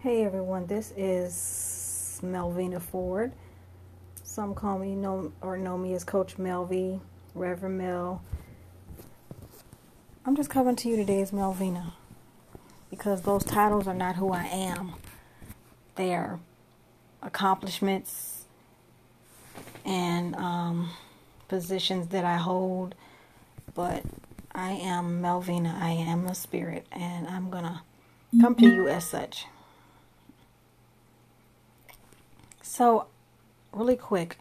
Hey everyone, this is Melvina Ford. Some call me know or know me as Coach Melvy, Reverend Mel. I'm just coming to you today as Melvina because those titles are not who I am. They are accomplishments and um, positions that I hold, but I am Melvina. I am a spirit, and I'm gonna come to you as such. So, really quick,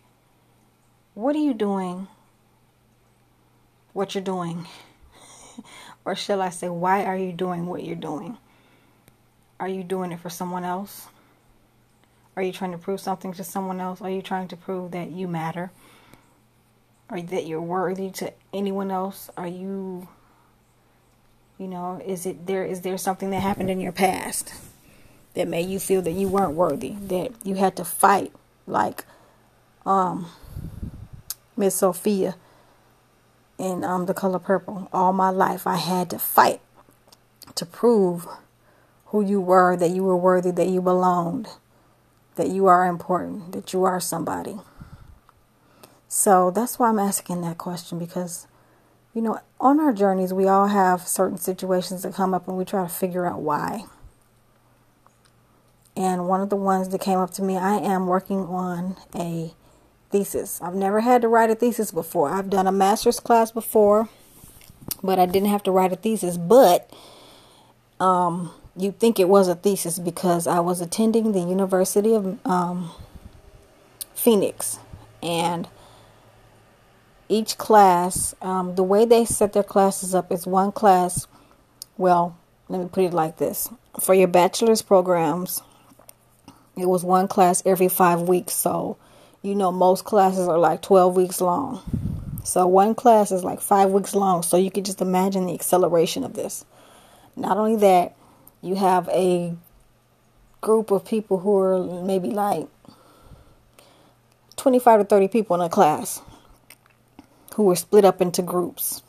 what are you doing? What you're doing? or shall I say, why are you doing what you're doing? Are you doing it for someone else? Are you trying to prove something to someone else? Are you trying to prove that you matter? Or that you're worthy to anyone else? Are you you know, is it there is there something that happened in your past? That made you feel that you weren't worthy, that you had to fight like um Miss Sofia in um The Color Purple. All my life I had to fight to prove who you were, that you were worthy, that you belonged, that you are important, that you are somebody. So that's why I'm asking that question because you know, on our journeys, we all have certain situations that come up and we try to figure out why. And one of the ones that came up to me, I am working on a thesis. I've never had to write a thesis before. I've done a master's class before, but I didn't have to write a thesis. But um, you think it was a thesis because I was attending the University of um, Phoenix, and each class, um, the way they set their classes up is one class. Well, let me put it like this: for your bachelor's programs, it was one class every five weeks. So, you know, most classes are like 12 weeks long. So, one class is like five weeks long. So, you can just imagine the acceleration of this. Not only that, you have a group of people who are maybe like 25 to 30 people in a class who were split up into groups.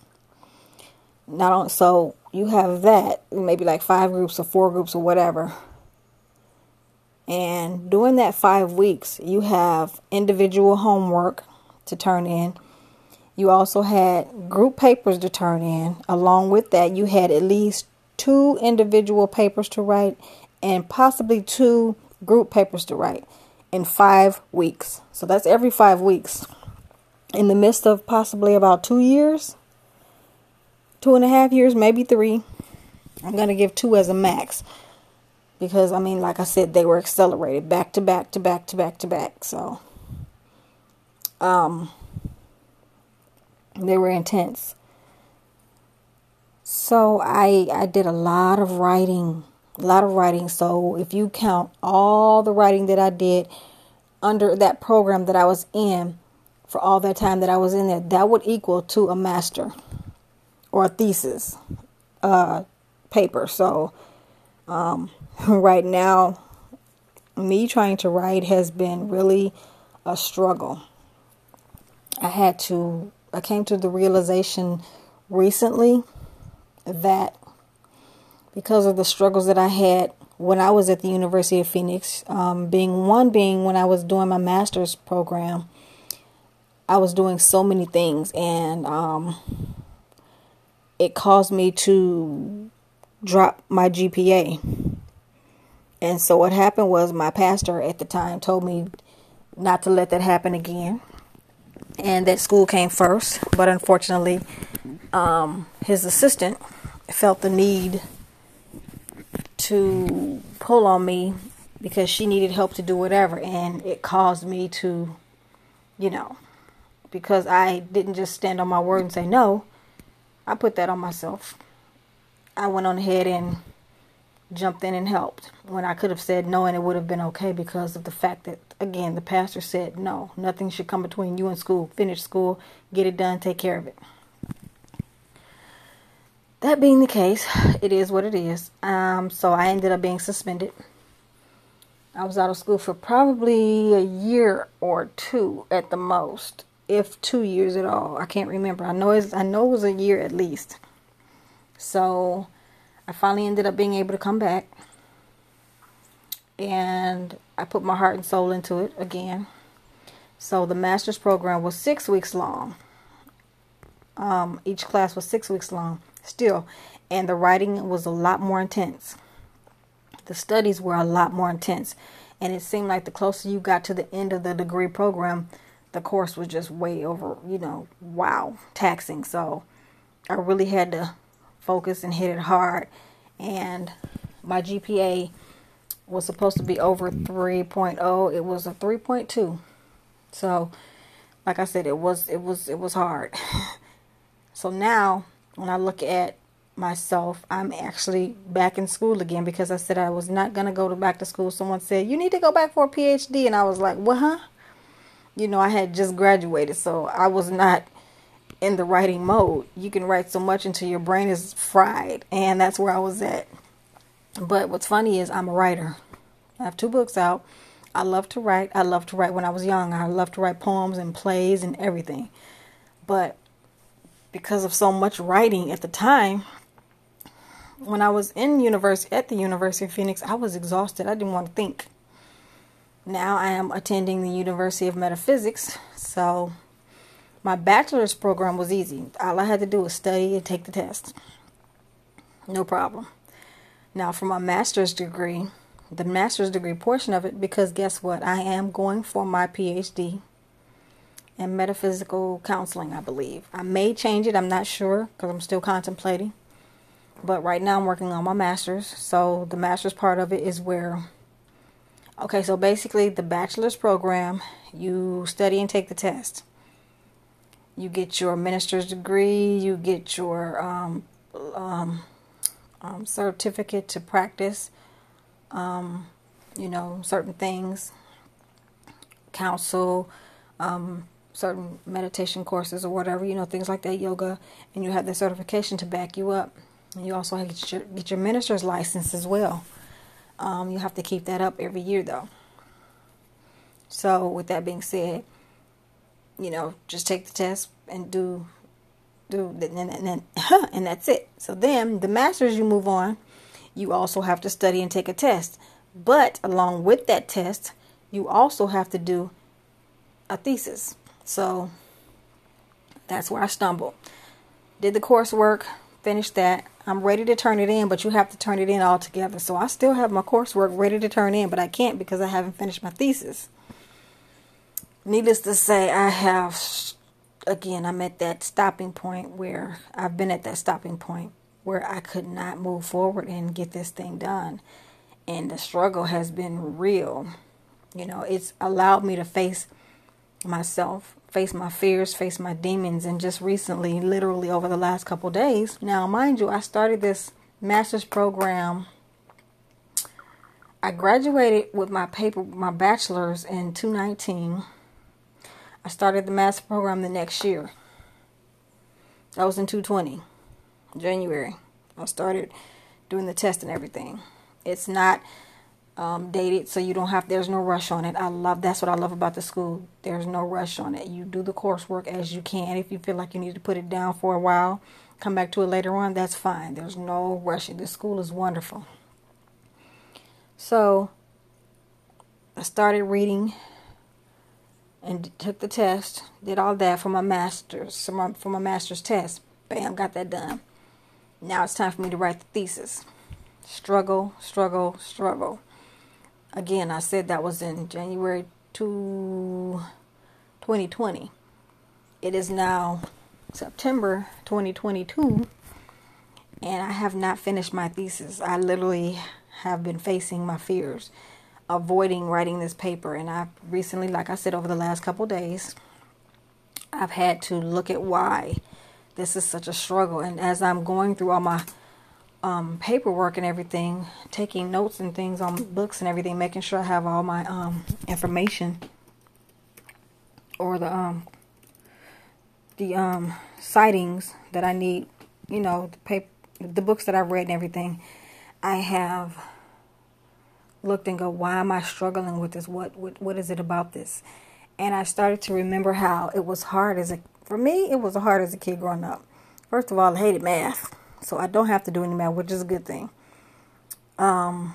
Not on, so you have that, maybe like five groups or four groups or whatever and during that five weeks, you have individual homework to turn in. You also had group papers to turn in. Along with that, you had at least two individual papers to write and possibly two group papers to write in five weeks. So that's every five weeks. In the midst of possibly about two years, two and a half years, maybe three. I'm going to give two as a max because I mean, like I said, they were accelerated back to back to back to back to back. So, um, they were intense. So I I did a lot of writing, a lot of writing. So if you count all the writing that I did under that program that I was in for all that time that I was in there, that would equal to a master or a thesis uh, paper. So um, right now, me trying to write has been really a struggle. I had to, I came to the realization recently that because of the struggles that I had when I was at the University of Phoenix, um, being one being when I was doing my master's program, I was doing so many things and um, it caused me to drop my GPA and so what happened was my pastor at the time told me not to let that happen again. And that school came first, but unfortunately, um, his assistant felt the need to pull on me because she needed help to do whatever, and it caused me to, you know, because I didn't just stand on my word and say no, I put that on myself. I went on ahead and jumped in and helped when I could have said no and it would have been okay because of the fact that, again, the pastor said no, nothing should come between you and school. Finish school, get it done, take care of it. That being the case, it is what it is. Um, so I ended up being suspended. I was out of school for probably a year or two at the most, if two years at all. I can't remember. I know it's, I know it was a year at least. So I finally ended up being able to come back. and I put my heart and soul into it again. So the master's program was six weeks long. Um, each class was six weeks long still, and the writing was a lot more intense. The studies were a lot more intense, and it seemed like the closer you got to the end of the degree program, the course was just way over, you know, wow, taxing. So I really had to focus and hit it hard, and my GPA was supposed to be over 3.0. It was a 3.2. So, like I said, it was it was it was hard. so now, when I look at myself, I'm actually back in school again because I said I was not gonna go to back to school. Someone said you need to go back for a PhD, and I was like, what, huh? You know, I had just graduated, so I was not in the writing mode. You can write so much until your brain is fried, and that's where I was at. But what's funny is I'm a writer. I have two books out. I love to write. I love to write when I was young. I loved to write poems and plays and everything. But because of so much writing at the time, when I was in university at the University of Phoenix, I was exhausted. I didn't want to think. Now I am attending the University of Metaphysics, so my bachelor's program was easy. All I had to do was study and take the test. No problem. Now, for my master's degree, the master's degree portion of it, because guess what? I am going for my PhD in metaphysical counseling, I believe. I may change it, I'm not sure because I'm still contemplating. But right now, I'm working on my master's. So, the master's part of it is where, okay, so basically, the bachelor's program, you study and take the test. You get your minister's degree, you get your um, um, um, certificate to practice, um, you know, certain things, counsel, um, certain meditation courses or whatever, you know, things like that, yoga, and you have the certification to back you up. And you also have to get your, get your minister's license as well. Um, you have to keep that up every year, though. So, with that being said, you know, just take the test and do do and, and, and that's it. So then the masters you move on, you also have to study and take a test. But along with that test, you also have to do a thesis. So that's where I stumbled. Did the coursework, finished that. I'm ready to turn it in, but you have to turn it in all together. So I still have my coursework ready to turn in, but I can't because I haven't finished my thesis. Needless to say, I have again, I'm at that stopping point where I've been at that stopping point where I could not move forward and get this thing done. And the struggle has been real. You know, it's allowed me to face myself, face my fears, face my demons. And just recently, literally over the last couple days, now, mind you, I started this master's program. I graduated with my paper, my bachelor's in 2019 I started the master program the next year. That was in 220, January. I started doing the test and everything. It's not um, dated, so you don't have. There's no rush on it. I love. That's what I love about the school. There's no rush on it. You do the coursework as you can. If you feel like you need to put it down for a while, come back to it later on. That's fine. There's no rushing. The school is wonderful. So I started reading and took the test, did all that for my master's, for my, master's test. Bam, got that done. Now it's time for me to write the thesis. Struggle, struggle, struggle. Again, I said that was in January 2, 2020. It is now September 2022, and I have not finished my thesis. I literally have been facing my fears avoiding writing this paper. And I've recently, like I said, over the last couple days, I've had to look at why this is such a struggle. And as I'm going through all my um, paperwork and everything, taking notes and things on books and everything, making sure I have all my um, information or the um, the um, sightings that I need, you know, the paper, the books that I've read and everything. I have looked and go, why am I struggling with this? What, what, what is it about this? And I started to remember how it was hard as a, for me, it was hard as a kid growing up. First of all, I hated math. So I don't have to do any math, which is a good thing. Um,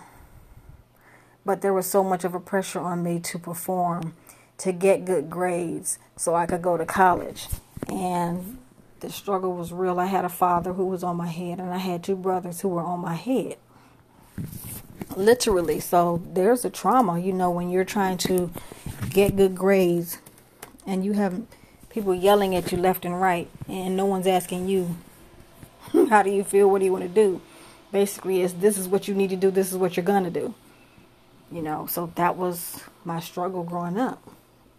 but there was so much of a pressure on me to perform, to get good grades so I could go to college. And the struggle was real. I had a father who was on my head, and I had two brothers who were on my head. Literally. So there's a trauma, you know, when you're trying to get good grades and you have people yelling at you left and right, and no one's asking you, how do you feel? What do you want to do? Basically, is this is what you need to do, this is what you're going to do. You know, so that was my struggle growing up.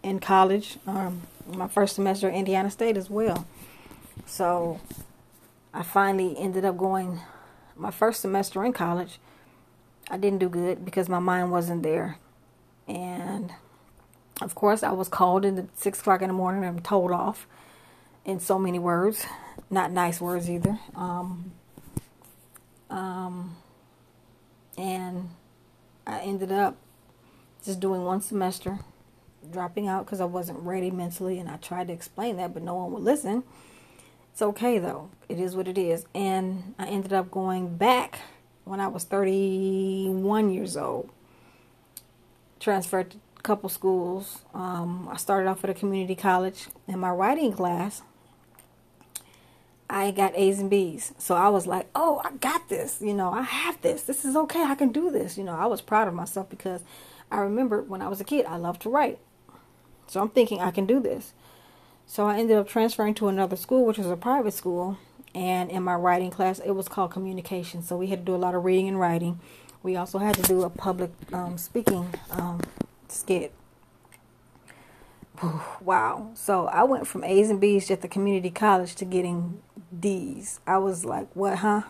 In college, um, my first semester at Indiana State as well. So I finally ended up going my first semester in college. I didn't do good because my mind wasn't there. And of course, I was called in at six o'clock in the morning and told off in so many words, not nice words either. Um, um, and I ended up just doing one semester, dropping out because I wasn't ready mentally, and I tried to explain that, but no one would listen. It's okay though. It is what it is. And I ended up going back when I was 31 years old. Transferred to a couple schools. Um, I started off at a community college. In my writing class, I got A's and B's. So I was like, oh, I got this. You know, I have this. This is okay. I can do this. You know, I was proud of myself because I remember when I was a kid, I loved to write. So I'm thinking I can do this. So I ended up transferring to another school, which was a private school. And in my writing class, it was called communication. So we had to do a lot of reading and writing. We also had to do a public um, speaking um, skit. Wow. So I went from A's and B's at the community college to getting D's. I was like, what, huh?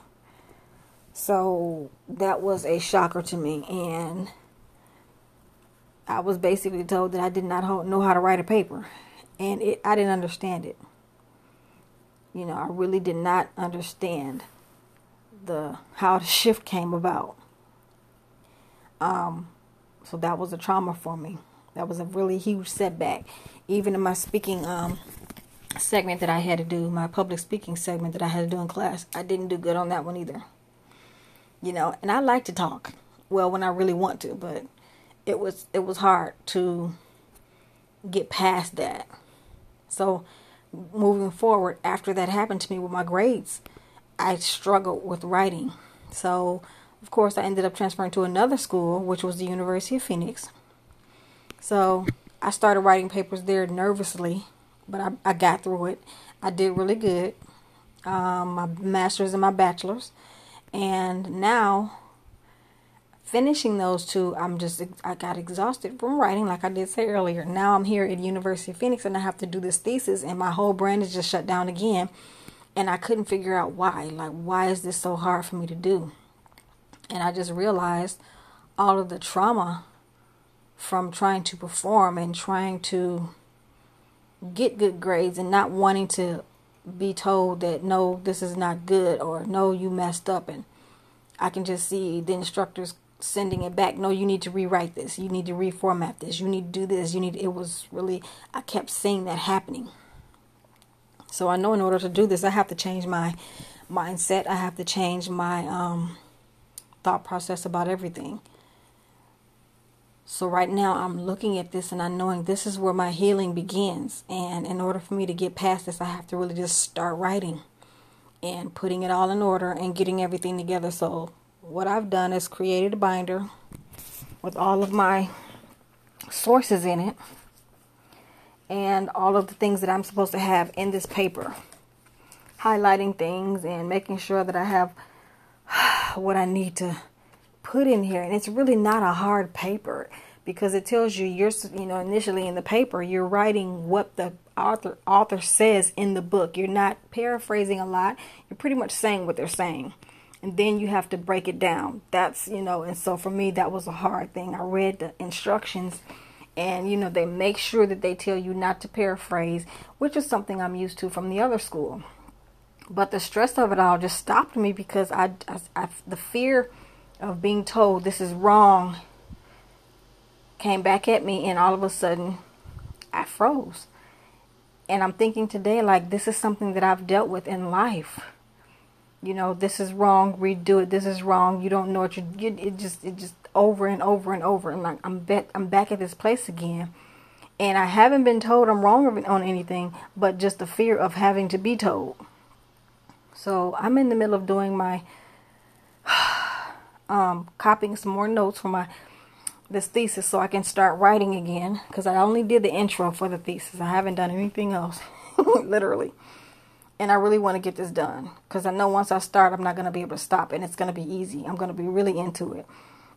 So that was a shocker to me. And I was basically told that I did not know how to write a paper and it, I didn't understand it. You know, I really did not understand the how the shift came about. Um, so that was a trauma for me. That was a really huge setback. Even in my speaking um, segment that I had to do, my public speaking segment that I had to do in class, I didn't do good on that one either. You know, and I like to talk. Well, when I really want to, but it was it was hard to get past that. So moving forward, after that happened to me with my grades, I struggled with writing. So, of course, I ended up transferring to another school, which was the University of Phoenix. So, I started writing papers there nervously, but I, I got through it. I did really good. Um, my master's and my bachelor's. And now finishing those two, I'm just I got exhausted from writing, like I did say earlier. Now I'm here at University of Phoenix and I have to do this thesis, and my whole brain is just shut down again, and I couldn't figure out why. Like, why is this so hard for me to do? And I just realized all of the trauma from trying to perform and trying to get good grades and not wanting to be told that no, this is not good or no, you messed up and I can just see the instructors sending it back. No, you need to rewrite this. You need to reformat this. You need to do this. You need. It was really. I kept seeing that happening. So I know in order to do this, I have to change my mindset. I have to change my um, thought process about everything. So right now I'm looking at this and I'm knowing this is where my healing begins. And in order for me to get past this, I have to really just start writing and putting it all in order and getting everything together so what I've done is created a binder with all of my sources in it and all of the things that I'm supposed to have in this paper. Highlighting things and making sure that I have what I need to put in here. And it's really not a hard paper because it tells you you're you know initially in the paper you're writing what the author author says in the book. You're not paraphrasing a lot. You're pretty much saying what they're saying and then you have to break it down. That's, you know, and so for me, that was a hard thing. I read the instructions and, you know, they make sure that they tell you not to paraphrase, which is something I'm used to from the other school. But the stress of it all just stopped me because I, I, I the fear of being told this is wrong came back at me, and all of a sudden, I froze. And I'm thinking today, like, this is something that I've dealt with in life you know, this is wrong, redo it. This is wrong. You don't know what you. It just, it just over and over and over. And like, I'm back, I'm back at this place again. And I haven't been told I'm wrong on anything, but just the fear of having to be told. So I'm in the middle of doing my, um, copying some more notes for my, this thesis so I can start writing again. Cause I only did the intro for the thesis. I haven't done anything else, literally and I really want to get this done because I know once I start, I'm not going to be able to stop, and it's going to be easy. I'm going to be really into it,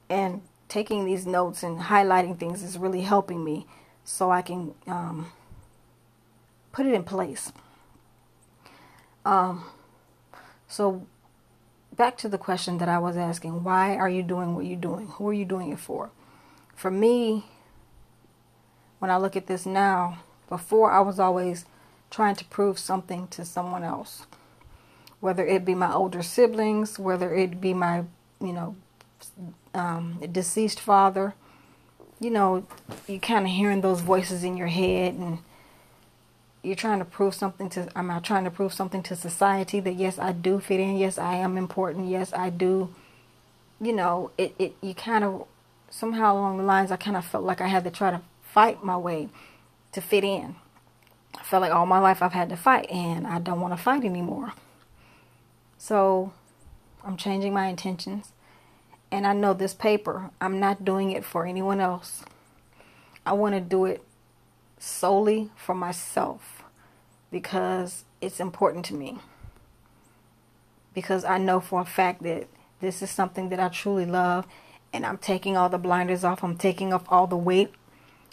and taking these notes and highlighting things is really helping me, so I can um, put it in place. Um, so back to the question that I was asking: Why are you doing what you're doing? Who are you doing it for? For me, when I look at this now, before I was always trying to prove something to someone else. Whether it be my older siblings, whether it be my, you know, um, deceased father, you know, you kind of hearing those voices in your head and you're trying to prove something to, am I trying to prove something to society that yes, I do fit in. Yes, I am important. Yes, I do. You know, it, it, you kind of, somehow along the lines, I kind of felt like I had to try to fight my way to fit in. I felt like all my life I've had to fight and I don't want to fight anymore. So I'm changing my intentions. And I know this paper, I'm not doing it for anyone else. I want to do it solely for myself because it's important to me. Because I know for a fact that this is something that I truly love and I'm taking all the blinders off. I'm taking off all the weight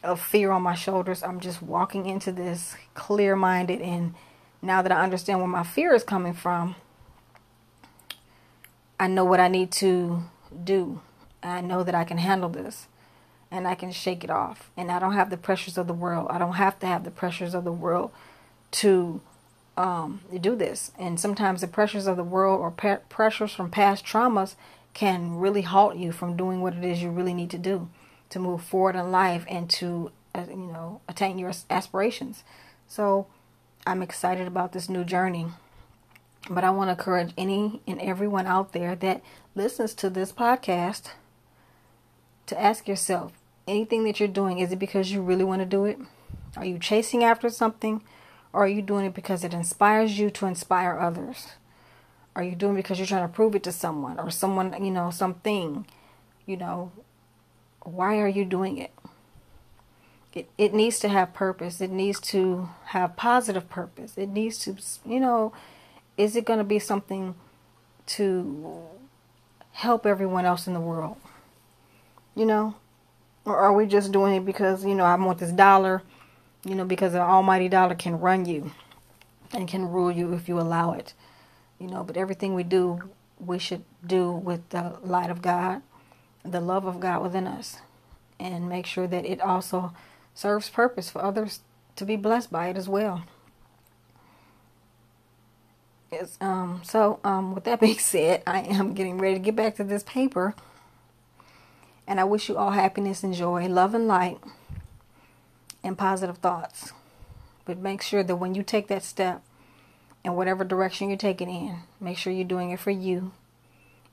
of fear on my shoulders. I'm just walking into this clear minded. And now that I understand where my fear is coming from, I know what I need to do. I know that I can handle this and I can shake it off. And I don't have the pressures of the world. I don't have to have the pressures of the world to um, do this. And sometimes the pressures of the world or pressures from past traumas can really halt you from doing what it is you really need to do to move forward in life and to uh, you know attain your aspirations. So I'm excited about this new journey. But I want to encourage any and everyone out there that listens to this podcast to ask yourself anything that you're doing, is it because you really want to do it? Are you chasing after something? Or are you doing it because it inspires you to inspire others? Are you doing it because you're trying to prove it to someone or someone, you know, something? You know, why are you doing it? It, it needs to have purpose. It needs to have positive purpose. It needs to, you know, is it going to be something to help everyone else in the world? You know? Or are we just doing it because, you know, I want this dollar, you know, because the almighty dollar can run you and can rule you if you allow it. You know, but everything we do, we should do with the light of God the love of God within us and make sure that it also serves purpose for others to be blessed by it as well. Yes, um, so, um, with that being said, I am getting ready to get back to this paper. And I wish you all happiness and joy, love and light, and positive thoughts. But make sure that when you take that step, in whatever direction you're taking in, make sure you're doing it for you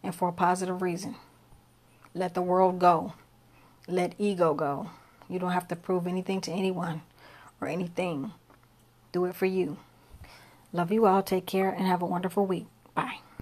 and for a positive reason. Let the world go. Let ego go. You don't have to prove anything to anyone or anything. Do it for you. Love you all. Take care and have a wonderful week. Bye.